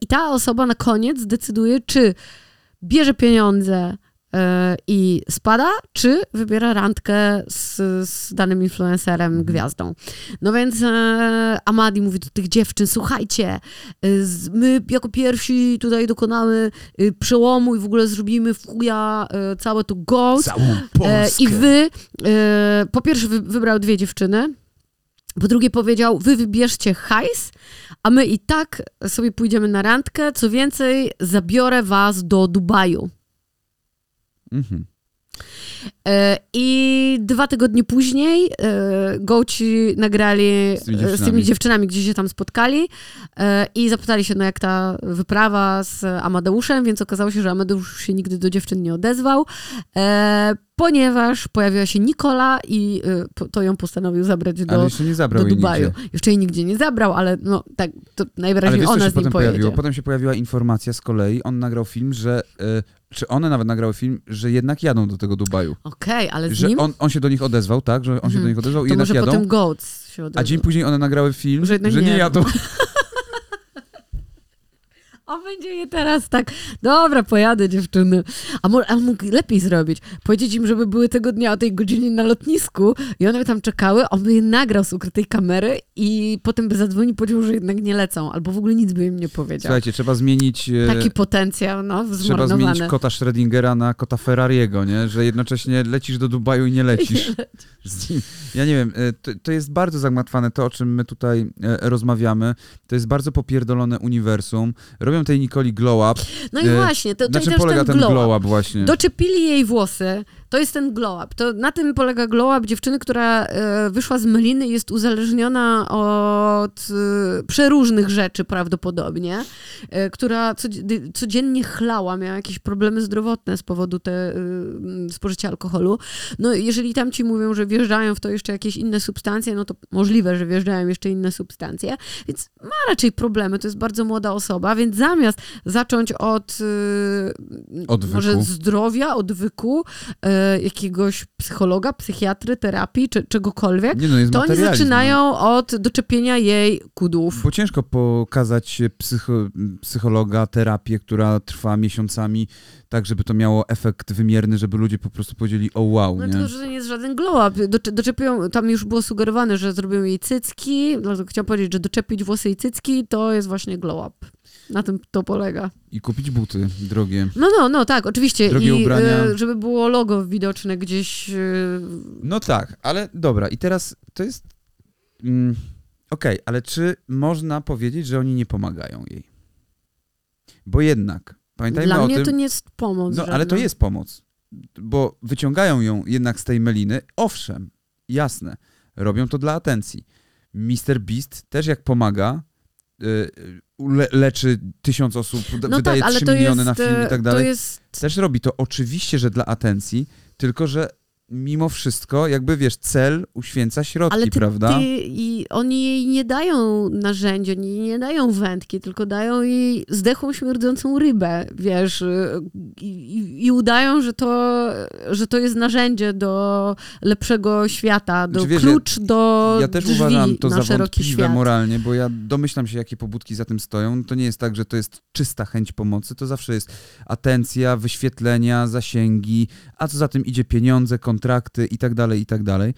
i ta osoba na koniec decyduje, czy bierze pieniądze e, i spada, czy wybiera randkę z, z danym influencerem, gwiazdą. No więc e, Amadi mówi do tych dziewczyn, słuchajcie, e, my jako pierwsi tutaj dokonamy przełomu i w ogóle zrobimy w chuja całe to Polskę. I wy, po pierwsze wy, wybrał dwie dziewczyny, Po drugie powiedział, wy wybierzcie hajs, a my i tak sobie pójdziemy na randkę. Co więcej, zabiorę was do Dubaju. Mhm. E, I dwa tygodnie później e, gołci nagrali Z tymi e, z dziewczynami. tymi dziewczynami, gdzie się tam spotkali e, i zapytali się, no jak ta wyprawa z Amadeuszem, więc okazało się, że Amadeusz się nigdy do dziewczyn nie odezwał, ponieważ pojawiła się Nikola i po- to ją postanowił zabrać Ale do, jeszcze nie zabrał do jej Dubaju. nigdzie. Jeszcze jej nigdzie nie zabrał, ale no tak, to Ale najwyraźniej wiesz, co ona z nim potem pojedzie. pojawiło? Potem się pojawiła informacja z kolei, on nagrał film, że, y, czy one nawet nagrały film, że jednak jadą do tego Dubaju. Okej, ale z Że nim? on, on się do nich odezwał, tak? Że on się Mhm. do nich odezwał i to jednak może jadą. potem Goats się A odezwał. dzień później one nagrały film, Że że, nie, nie jadą. On będzie je teraz tak, dobra, pojadę dziewczyny. A, mo- a mógł lepiej zrobić. Powiedzieć im, żeby były tego dnia o tej godzinie na lotnisku i one by tam czekały, on by je nagrał z ukrytej kamery i potem by zadzwonił powiedział, że jednak nie lecą. Albo w ogóle nic by im nie powiedział. Słuchajcie, trzeba zmienić... e, Taki potencjał, no, Trzeba zmienić kota Schrödingera na kota Ferrariego, nie? Że jednocześnie lecisz do Dubaju i nie lecisz. Z nim. Ja nie wiem, e, to, to jest bardzo zagmatwane to, o czym my tutaj e, rozmawiamy. To jest bardzo popierdolone uniwersum. Robią tej Nikoli glow up. No i E, właśnie, to, to Na czym polega ten glow up. glow up właśnie? Doczepili jej włosy. To jest ten glow up. To na tym polega glow up dziewczyny, która e, wyszła z meliny i jest uzależniona od e, przeróżnych rzeczy prawdopodobnie, e, która codzie- codziennie chlała, miała jakieś problemy zdrowotne z powodu te, e, spożycia alkoholu. No jeżeli tam ci mówią, że wjeżdżają w to jeszcze jakieś inne substancje, no to możliwe, że wjeżdżają jeszcze inne substancje, więc ma raczej problemy. To jest bardzo młoda osoba, więc zamiast zacząć od e, Odwyku. może zdrowia, odwyku, e, jakiegoś psychologa, psychiatry, terapii, czy czegokolwiek, Nie no, to oni zaczynają od doczepienia jej no. kudłów. Bo ciężko pokazać psycho, psychologa, terapię, która trwa miesiącami, tak żeby to miało efekt wymierny, żeby ludzie po prostu powiedzieli o wow, No nie? tylko, że to nie jest żaden glow up. Docze- doczepią, tam już było sugerowane, że zrobią jej cycki. No, to chciałam powiedzieć, że doczepić włosy i cycki to jest właśnie glow up. Na tym to polega. I kupić buty drogie. No, no, no, tak, oczywiście. Drogie I ubrania. e, żeby było logo widoczne gdzieś. e, No tak, ale dobra, i teraz to jest. Mm, Okej, ale czy można powiedzieć, że oni nie pomagają jej? Bo jednak, pamiętajmy Dla o mnie tym. to nie jest pomoc. no, ale żadna. to jest pomoc, bo wyciągają ją jednak z tej meliny. Owszem, jasne, robią to dla atencji. Mr. Beast też jak pomaga, y, le, leczy tysiąc osób, No wydaje tak, ale 3 to miliony jest, na film i e, tak To dalej. jest Też robi to oczywiście, że dla atencji, tylko że mimo wszystko, jakby wiesz, cel uświęca środki, Ale ty, prawda? ty, i oni jej nie dają narzędzi, oni jej nie dają wędki, tylko dają jej zdechłą, śmierdzącą rybę, wiesz, y, i, i, i udają, że to, że to jest narzędzie do lepszego świata, do Znaczy, wiesz, klucz do Ja też drzwi uważam to za wątpliwe moralnie, bo ja domyślam się, jakie pobudki za tym stoją. To nie jest tak, że to jest czysta chęć pomocy, to zawsze jest atencja, wyświetlenia, zasięgi, a co za tym idzie pieniądze, kontrakty i tak dalej, i tak dalej.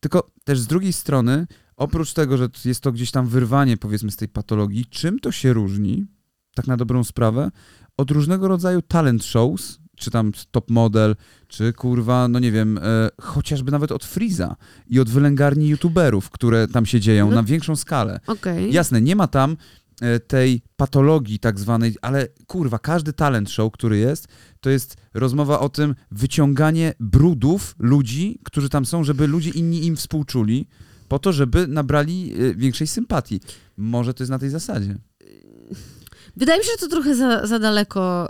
Tylko też z drugiej strony, oprócz tego, że jest to gdzieś tam wyrwanie, powiedzmy, z tej patologii, czym to się różni, tak na dobrą sprawę, od różnego rodzaju talent shows, czy tam top model, czy kurwa, no nie wiem, e, chociażby nawet od Freeza i od wylęgarni youtuberów, które tam się dzieją No. na większą skalę. Okej. Jasne, nie ma tam tej patologii tak zwanej, ale kurwa, każdy talent show, który jest, to jest rozmowa o tym wyciąganie brudów ludzi, którzy tam są, żeby ludzie inni im współczuli, po to, żeby nabrali e, większej sympatii. Może to jest na tej zasadzie. Wydaje mi się, że to trochę za, za daleko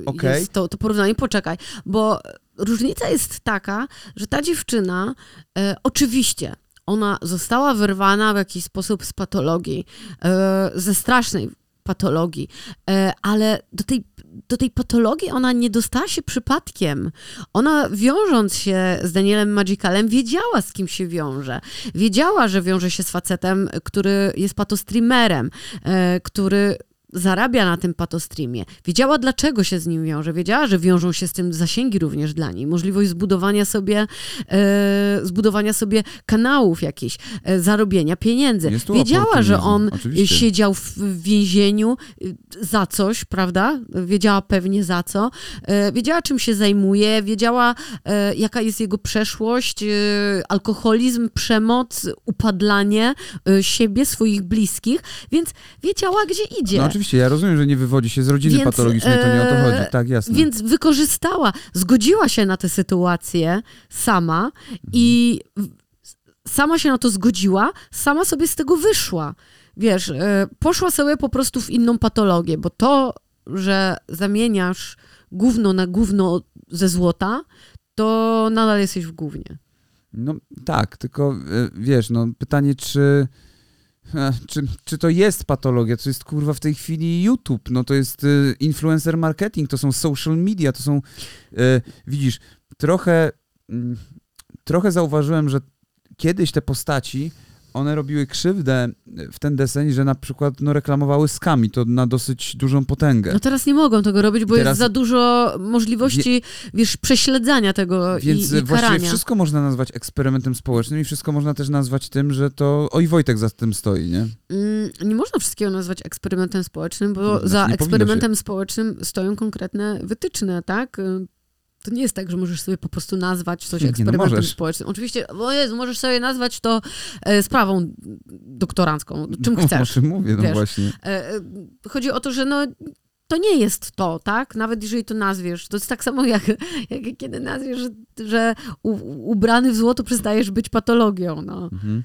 y, Okej. jest to, to porównanie. Poczekaj, bo różnica jest taka, że ta dziewczyna e, oczywiście ona została wyrwana w jakiś sposób z patologii, e, ze strasznej patologii, e, ale do tej, do tej patologii ona nie dostała się przypadkiem. Ona wiążąc się z Danielem Magicalem wiedziała z kim się wiąże. Wiedziała, że wiąże się z facetem, który jest patostreamerem, e, który zarabia na tym patostreamie. Wiedziała, dlaczego się z nim wiąże. Wiedziała, że wiążą się z tym zasięgi również dla niej. Możliwość zbudowania sobie, e, zbudowania sobie kanałów jakichś, e, zarobienia pieniędzy. Wiedziała, że on oczywiście. siedział w, więzieniu y, za coś, prawda? Wiedziała pewnie za co. E, wiedziała, czym się zajmuje. Wiedziała, e, jaka jest jego przeszłość. E, alkoholizm, przemoc, upadlanie e, siebie, swoich bliskich. Więc wiedziała, gdzie idzie. No oczywiście, ja rozumiem, że nie wywodzi się z rodziny Więc, patologicznej, to nie o to e, chodzi. Tak, jasne. Więc wykorzystała, zgodziła się na tę sytuację sama i sama się na to zgodziła, sama sobie z tego wyszła. Wiesz, e, poszła sobie po prostu w inną patologię, bo to, że zamieniasz gówno na gówno ze złota, to nadal jesteś w gównie. No tak, tylko e, wiesz, no pytanie, czy, czy, czy to jest patologia, to jest kurwa w tej chwili YouTube, no to jest e, influencer marketing, to są social media, to są, e, widzisz, trochę, mm, trochę zauważyłem, że kiedyś te postaci, one robiły krzywdę w ten deseń, że na przykład no, reklamowały skami, to na dosyć dużą potęgę. No teraz nie mogą tego robić, bo Teraz- jest za dużo możliwości, wiesz, prześledzania tego Więc i, i właściwie karania. wszystko można nazwać eksperymentem społecznym i wszystko można też nazwać tym, że to oj Wojtek za tym stoi, nie? Mm, Nie można wszystkiego nazwać eksperymentem społecznym, bo Znaczy, za eksperymentem społecznym stoją konkretne wytyczne, tak? To nie jest tak, że możesz sobie po prostu nazwać coś Nie, no eksperymentem możesz. społecznym. Oczywiście, o Jezu, możesz sobie nazwać to e, sprawą doktorancką, czym no, O chcesz. czym mówię, no wiesz. właśnie. E, e, Chodzi o to, że no, to nie jest to, tak? Nawet jeżeli to nazwiesz. To jest tak samo, jak, jak kiedy nazwiesz, że, że u, ubrany w złoto przestajesz być patologią, no, Mhm.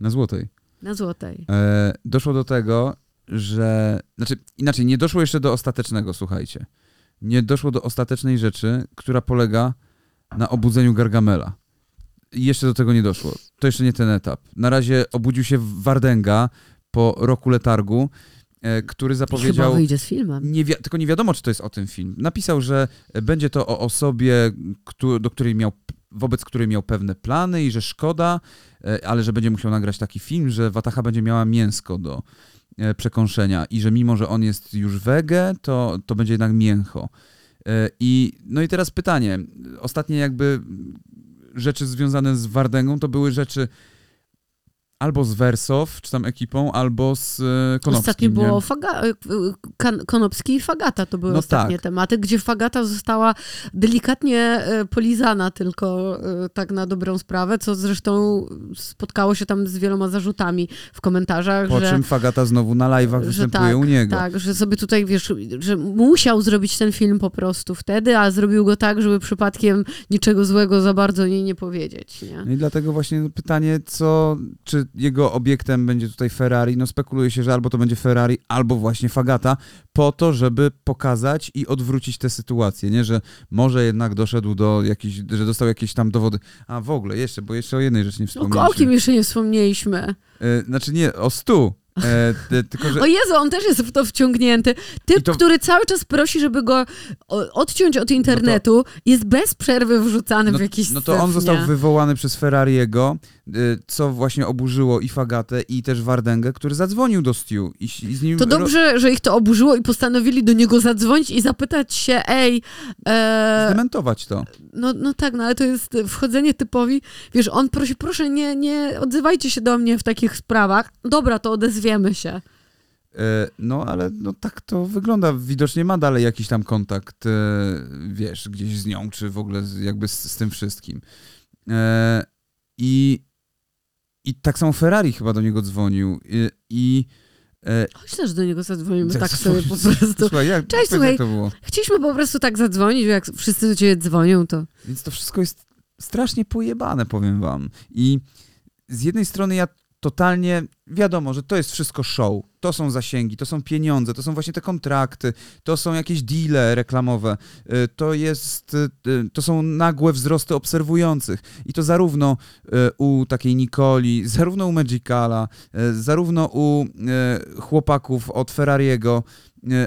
Na złotej. na złotej. E, doszło do tego, że. Znaczy, inaczej, nie doszło jeszcze do ostatecznego, słuchajcie. Nie doszło do ostatecznej rzeczy, która polega na obudzeniu Gargamela. I jeszcze do tego nie doszło. To jeszcze nie ten etap. Na razie obudził się Wardenga po roku letargu, e, który I chyba zapowiedział. wyjdzie z filmem. Nie tylko nie wiadomo, czy to jest o tym film. Napisał, że będzie to o osobie, do której miał, wobec której miał pewne plany i że szkoda, e, ale że będzie musiał nagrać taki film, że Wataha będzie miała mięsko do przekąszenia i że mimo, że on jest już wege, to, to będzie jednak mięcho. E, I, no i teraz pytanie. Ostatnie jakby rzeczy związane z Wardęgą to były rzeczy albo z Wersow, czy tam ekipą, albo z e, Konopskim. Ostatnio nie? było Faga, kan, Konopski i Fagata, to były No ostatnie tak. tematy, gdzie Fagata została delikatnie e, polizana tylko e, tak na dobrą sprawę, co zresztą spotkało się tam z wieloma zarzutami w komentarzach, Po że, czym Fagata znowu na live'ach występuje tak, u niego. tak, że sobie tutaj, wiesz, że musiał zrobić ten film po prostu wtedy, a zrobił go tak, żeby przypadkiem niczego złego za bardzo jej nie powiedzieć, nie? No i dlatego właśnie pytanie, co, czy jego obiektem będzie tutaj Ferrari, no spekuluje się, że albo to będzie Ferrari, albo właśnie Fagata, po to, żeby pokazać i odwrócić tę sytuację, nie, że może jednak doszedł do jakichś, że dostał jakieś tam dowody. A w ogóle jeszcze, bo jeszcze o jednej rzeczy nie No, o wspomnieliśmy. kim jeszcze nie wspomnieliśmy? E, znaczy nie, o stu. E, tylko, że O Jezu, on też jest w to wciągnięty. Typ, to- który cały czas prosi, żeby go odciąć od internetu, jest bez przerwy wrzucany no, w jakiś no to on został wywołany przez Ferrariego, y, co właśnie oburzyło i Fagatę, i też Wardęgę, który zadzwonił do Stu i, i z nim... To dobrze, że ich to oburzyło i postanowili do niego zadzwonić i zapytać się, ej, e, Zdementować to. no, no tak, no ale to jest wchodzenie typowi, wiesz, on prosi, proszę nie, nie odzywajcie się do mnie w takich sprawach. Dobra, to odezwiemy się. E, No, ale no, tak to wygląda. Widocznie ma dalej jakiś tam kontakt, e, wiesz, gdzieś z nią, czy w ogóle z, jakby z, z tym wszystkim. E, I, I tak samo Ferrari chyba do niego dzwonił. I, i Chodź też do niego zadzwonimy, Tak, tak sobie po prostu. słuchaj, jak, Cześć, słuchaj. jak to było? Chcieliśmy po prostu tak zadzwonić, jak wszyscy do ciebie dzwonią, to... Więc to wszystko jest strasznie pojebane, powiem wam. I z jednej strony ja totalnie, wiadomo, że to jest wszystko show, to są zasięgi, to są pieniądze, to są właśnie te kontrakty, to są jakieś deale reklamowe, y, to jest, y, y, to są nagłe wzrosty obserwujących. I to zarówno u takiej Nikoli, zarówno u Magicala, zarówno u chłopaków od Ferrariego,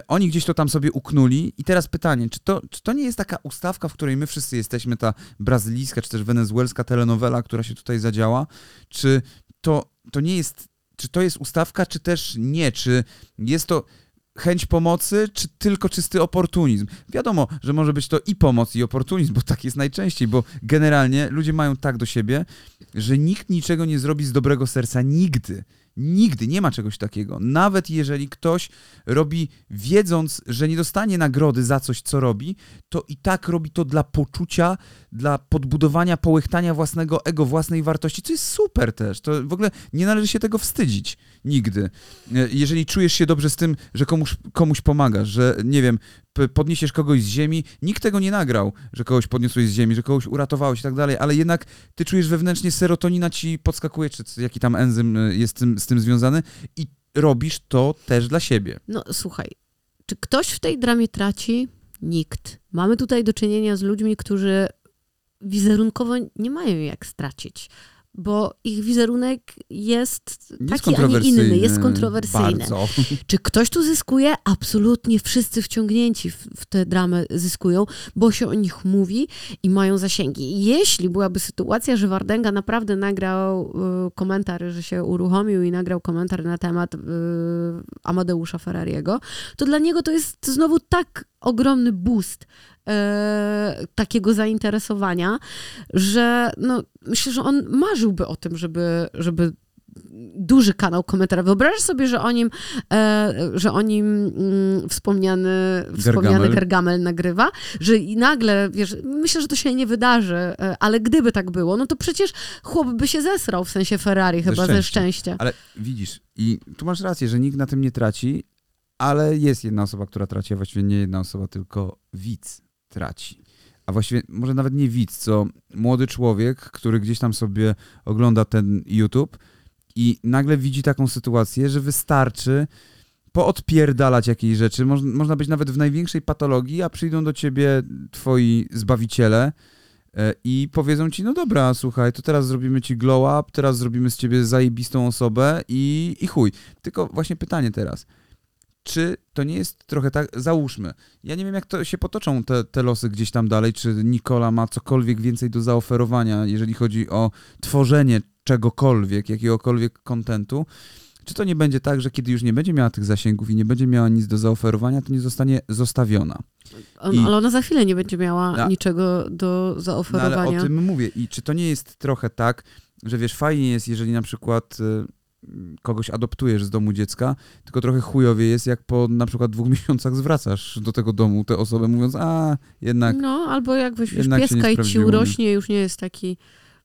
oni gdzieś to tam sobie uknuli. I teraz pytanie, czy to, czy to nie jest taka ustawka, w której my wszyscy jesteśmy, ta brazylijska czy też wenezuelska telenowela, która się tutaj zadziała, czy to, to nie jest, czy to jest ustawka, czy też nie, czy jest to chęć pomocy, czy tylko czysty oportunizm. Wiadomo, że może być to i pomoc, i oportunizm, bo tak jest najczęściej, bo generalnie ludzie mają tak do siebie, że nikt niczego nie zrobi z dobrego serca nigdy. Nigdy nie ma czegoś takiego. Nawet jeżeli ktoś robi, wiedząc, że nie dostanie nagrody za coś, co robi, to i tak robi to dla poczucia, dla podbudowania, połechtania własnego ego, własnej wartości, co jest super też. To w ogóle nie należy się tego wstydzić. Nigdy. E, jeżeli czujesz się dobrze z tym, że komuś, komuś pomagasz, że nie wiem, podniesiesz kogoś z ziemi, nikt tego nie nagrał, że kogoś podniosłeś z ziemi, że kogoś uratowałeś i tak dalej, ale jednak ty czujesz wewnętrznie serotonina ci podskakuje, czy jaki tam enzym e, jest tym, z tym związany i robisz to też dla siebie. No słuchaj, czy ktoś w tej dramie traci? Nikt. Mamy tutaj do czynienia z ludźmi, którzy wizerunkowo nie mają jak stracić bo ich wizerunek jest taki, a nie inny, jest kontrowersyjny. Bardzo. Czy ktoś tu zyskuje? Absolutnie wszyscy wciągnięci w, w tę dramę zyskują, bo się o nich mówi i mają zasięgi. Jeśli byłaby sytuacja, że Wardenga naprawdę nagrał y, komentarz, że się uruchomił i nagrał komentarz na temat y, Amadeusza Ferrariego, to dla niego to jest znowu tak ogromny boost e, takiego zainteresowania, że no, myślę, że on marzyłby o tym, żeby, żeby duży kanał komentarzy. Wyobrażasz sobie, że o nim, e, że o nim mm, wspomniany, wspomniany Gargamel nagrywa, że i nagle, wiesz, myślę, że to się nie wydarzy, e, ale gdyby tak było, no to przecież chłop by się zesrał, w sensie Ferrari chyba ze szczęścia. Ale widzisz, i tu masz rację, że nikt na tym nie traci, ale jest jedna osoba, która traci, a właściwie nie jedna osoba, tylko widz traci. A właściwie może nawet nie widz, co młody człowiek, który gdzieś tam sobie ogląda ten YouTube i nagle widzi taką sytuację, że wystarczy poodpierdalać jakieś rzeczy. Moż, można być nawet w największej patologii, a przyjdą do ciebie twoi zbawiciele e, i powiedzą ci, no dobra, słuchaj, to teraz zrobimy ci glow up, teraz zrobimy z ciebie zajebistą osobę i, i chuj. Tylko właśnie pytanie teraz – czy to nie jest trochę tak, załóżmy, ja nie wiem jak to się potoczą te, te losy gdzieś tam dalej, czy Nikola ma cokolwiek więcej do zaoferowania, jeżeli chodzi o tworzenie czegokolwiek, jakiegokolwiek kontentu, czy to nie będzie tak, że kiedy już nie będzie miała tych zasięgów i nie będzie miała nic do zaoferowania, to nie zostanie zostawiona? On, I, ale ona za chwilę nie będzie miała niczego do zaoferowania. No ale o tym mówię. I czy to nie jest trochę tak, że wiesz, fajnie jest, jeżeli na przykład y, kogoś adoptujesz z domu dziecka, tylko trochę chujowie jest, jak po na przykład dwóch miesiącach zwracasz do tego domu tę osobę, mówiąc, a jednak. No, albo jak weźmiesz pieska i ci urośnie, już nie jest taki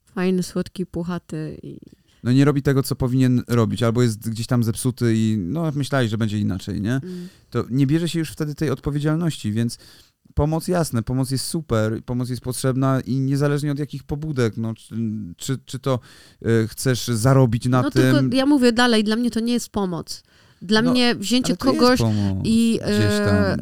fajny, słodki, puchaty. I... No nie robi tego, co powinien robić, albo jest gdzieś tam zepsuty i no myślałeś, że będzie inaczej, nie? Mm. To nie bierze się już wtedy tej odpowiedzialności, więc pomoc jasne, pomoc jest super, pomoc jest potrzebna i niezależnie od jakich pobudek, no, czy, czy, czy to y, chcesz zarobić na no, tym... Tylko ja mówię dalej, dla mnie to nie jest pomoc. Dla no, mnie wzięcie kogoś i, e,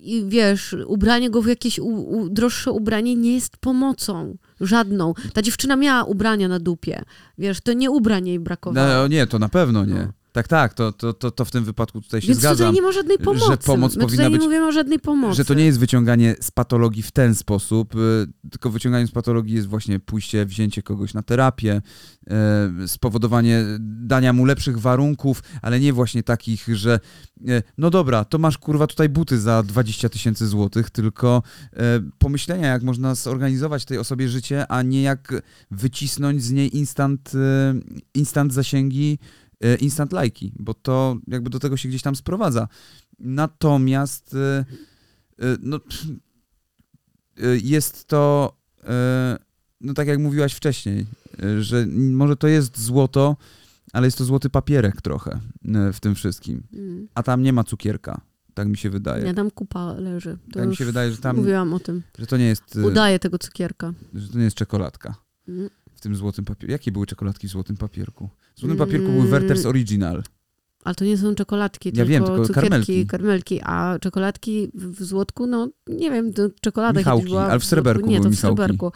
i wiesz, ubranie go w jakieś u, u, droższe ubranie nie jest pomocą. Żadną. Ta dziewczyna miała ubrania na dupie. Wiesz, to nie ubrań jej brakowało. No, nie, to na pewno nie. No. Tak, tak, to, to, to, to w tym wypadku tutaj się Więc zgadzam. tutaj nie ma żadnej pomocy. Że pomoc My powinna być, nie mówimy o żadnej pomocy. Że to nie jest wyciąganie z patologii w ten sposób, y, tylko wyciąganie z patologii jest właśnie pójście, wzięcie kogoś na terapię, y, spowodowanie dania mu lepszych warunków, ale nie właśnie takich, że y, no dobra, to masz kurwa tutaj buty za 20 tysięcy złotych, tylko pomyślenia, jak można zorganizować tej osobie życie, a nie jak wycisnąć z niej instant, instant zasięgi, instant lajki, bo to jakby do tego się gdzieś tam sprowadza. Natomiast e, e, no, jest to, no tak jak mówiłaś wcześniej, że może to jest złoto, ale jest to złoty papierek trochę w tym wszystkim. Mm. A tam nie ma cukierka. Tak mi się wydaje. Nie, tam kupa leży. To tak mi się wydaje, że tam. Mówiłam o tym. Że to nie jest. Udaje tego cukierka. Że to nie jest czekoladka. W tym złotym papierku. Jakie były czekoladki w złotym papierku? W złotym papierku mm. był Werther's Original. Ale to nie są czekoladki, ja tylko wiem, tylko cukierki, karmelki. karmelki. A czekoladki w złotku, no nie wiem, czekolada Michałki, była... ale w sreberku Nie, to w sreberku.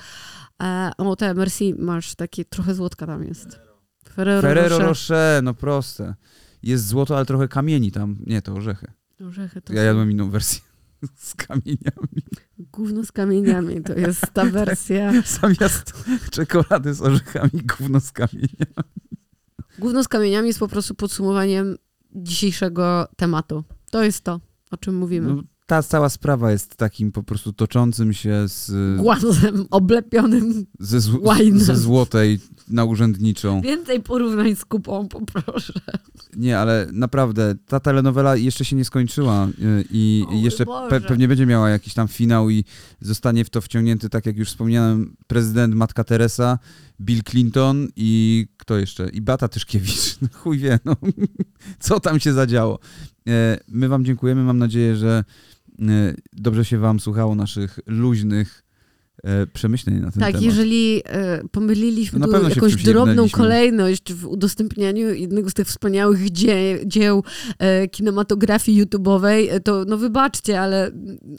E, o, te Merci masz, takie trochę złotka tam jest. Ferrero, Ferrero Rocher. Rocher, no proste. Jest złoto, ale trochę kamieni tam. Nie, to orzechy. Orzechy to Ja jadłem inną wersję. z kamieniami. Gówno z kamieniami, to jest ta wersja. Zamiast czekolady z orzechami, gówno z kamieniami. Gówno z kamieniami jest po prostu podsumowaniem dzisiejszego tematu. To jest to, o czym mówimy. No, ta cała sprawa jest takim po prostu toczącym się z, Głazem oblepionym. ze, zł- ze złotej na urzędniczą. Więcej porównań z kupą, poproszę. Nie, ale naprawdę, ta telenowela jeszcze się nie skończyła y, i O jeszcze pe- pewnie będzie miała jakiś tam finał i zostanie w to wciągnięty, tak jak już wspomniałem, prezydent, matka Teresa, Bill Clinton i kto jeszcze? I Bata Tyszkiewicz. No, chuj wie, no. Co tam się zadziało. E, My wam dziękujemy, mam nadzieję, że e, dobrze się wam słuchało naszych luźnych przemyśleń na ten Tak, temat. jeżeli e, pomyliliśmy No tu jakąś drobną kolejność w udostępnianiu jednego z tych wspaniałych dzie dzieł e, kinematografii YouTube'owej, e, to no wybaczcie, ale,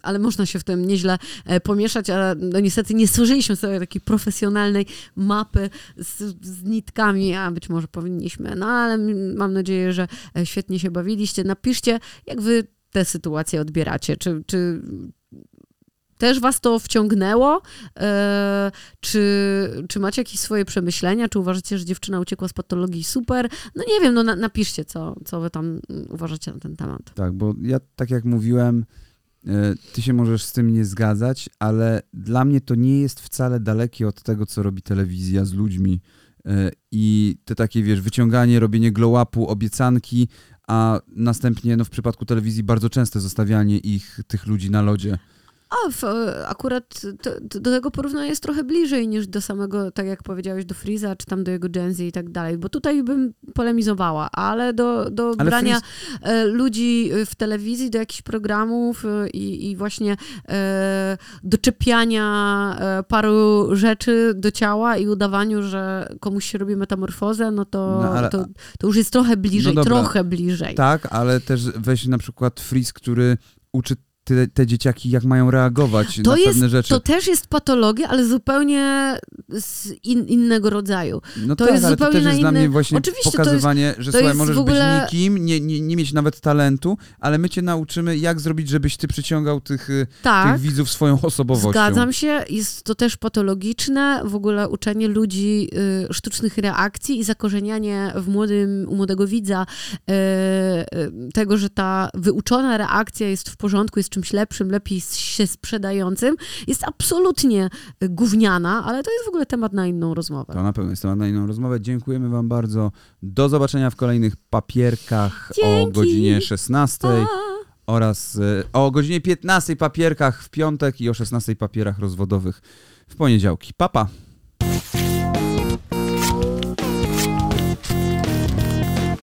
ale można się w tym nieźle e, pomieszać, a no niestety nie stworzyliśmy sobie takiej profesjonalnej mapy z, z nitkami, a być może powinniśmy, no ale mam nadzieję, że e, świetnie się bawiliście. Napiszcie, jak wy tę sytuację odbieracie, czy, czy też was to wciągnęło? E, czy, czy macie jakieś swoje przemyślenia? Czy uważacie, że dziewczyna uciekła z patologii super? No nie wiem, no na, napiszcie, co, co wy tam uważacie na ten temat. Tak, bo ja tak jak mówiłem, e, ty się możesz z tym nie zgadzać, ale dla mnie to nie jest wcale dalekie od tego, co robi telewizja z ludźmi. E, I te takie, wiesz, wyciąganie, robienie glow-upu, obiecanki, a następnie, no w przypadku telewizji, bardzo częste zostawianie ich, tych ludzi na lodzie. A w, e, akurat to, to do tego porównania jest trochę bliżej niż do samego, tak jak powiedziałeś, do Freeza, czy tam do jego Gen Z i tak dalej, bo tutaj bym polemizowała, ale do, do Ale brania e, ludzi w telewizji do jakichś programów e, i, i właśnie e, doczepiania e, paru rzeczy do ciała i udawaniu, że komuś się robi metamorfozę, no to, No, ale- to, to już jest trochę bliżej, No trochę bliżej. Tak, ale też weź na przykład Freeze, który uczy te, te dzieciaki, jak mają reagować To na jest- pewne rzeczy. To też jest patologia, ale zupełnie z in, innego rodzaju. No to tak, jest ale to zupełnie też na jest dla inny- mnie właśnie Oczywiście, to pokazywanie, że to słuchaj, jest możesz ogóle- być nikim, nie, nie, nie mieć nawet talentu, ale my cię nauczymy, jak zrobić, żebyś ty przyciągał tych, y, Tak. tych widzów swoją osobowością. Zgadzam się, jest to też patologiczne, w ogóle uczenie ludzi y, sztucznych reakcji i zakorzenianie w młodym, u młodego widza y, y, tego, że ta wyuczona reakcja jest w porządku, jest czymś lepszym, lepiej się sprzedającym, jest absolutnie y, gówniana, ale to jest w ogóle temat na inną rozmowę. To na pewno jest temat na inną rozmowę. Dziękujemy wam bardzo. Do zobaczenia w kolejnych papierkach o Dzięki. godzinie 16 Pa! oraz o godzinie 15 papierkach w piątek i o 16 papierach rozwodowych w poniedziałki. Papa. Pa.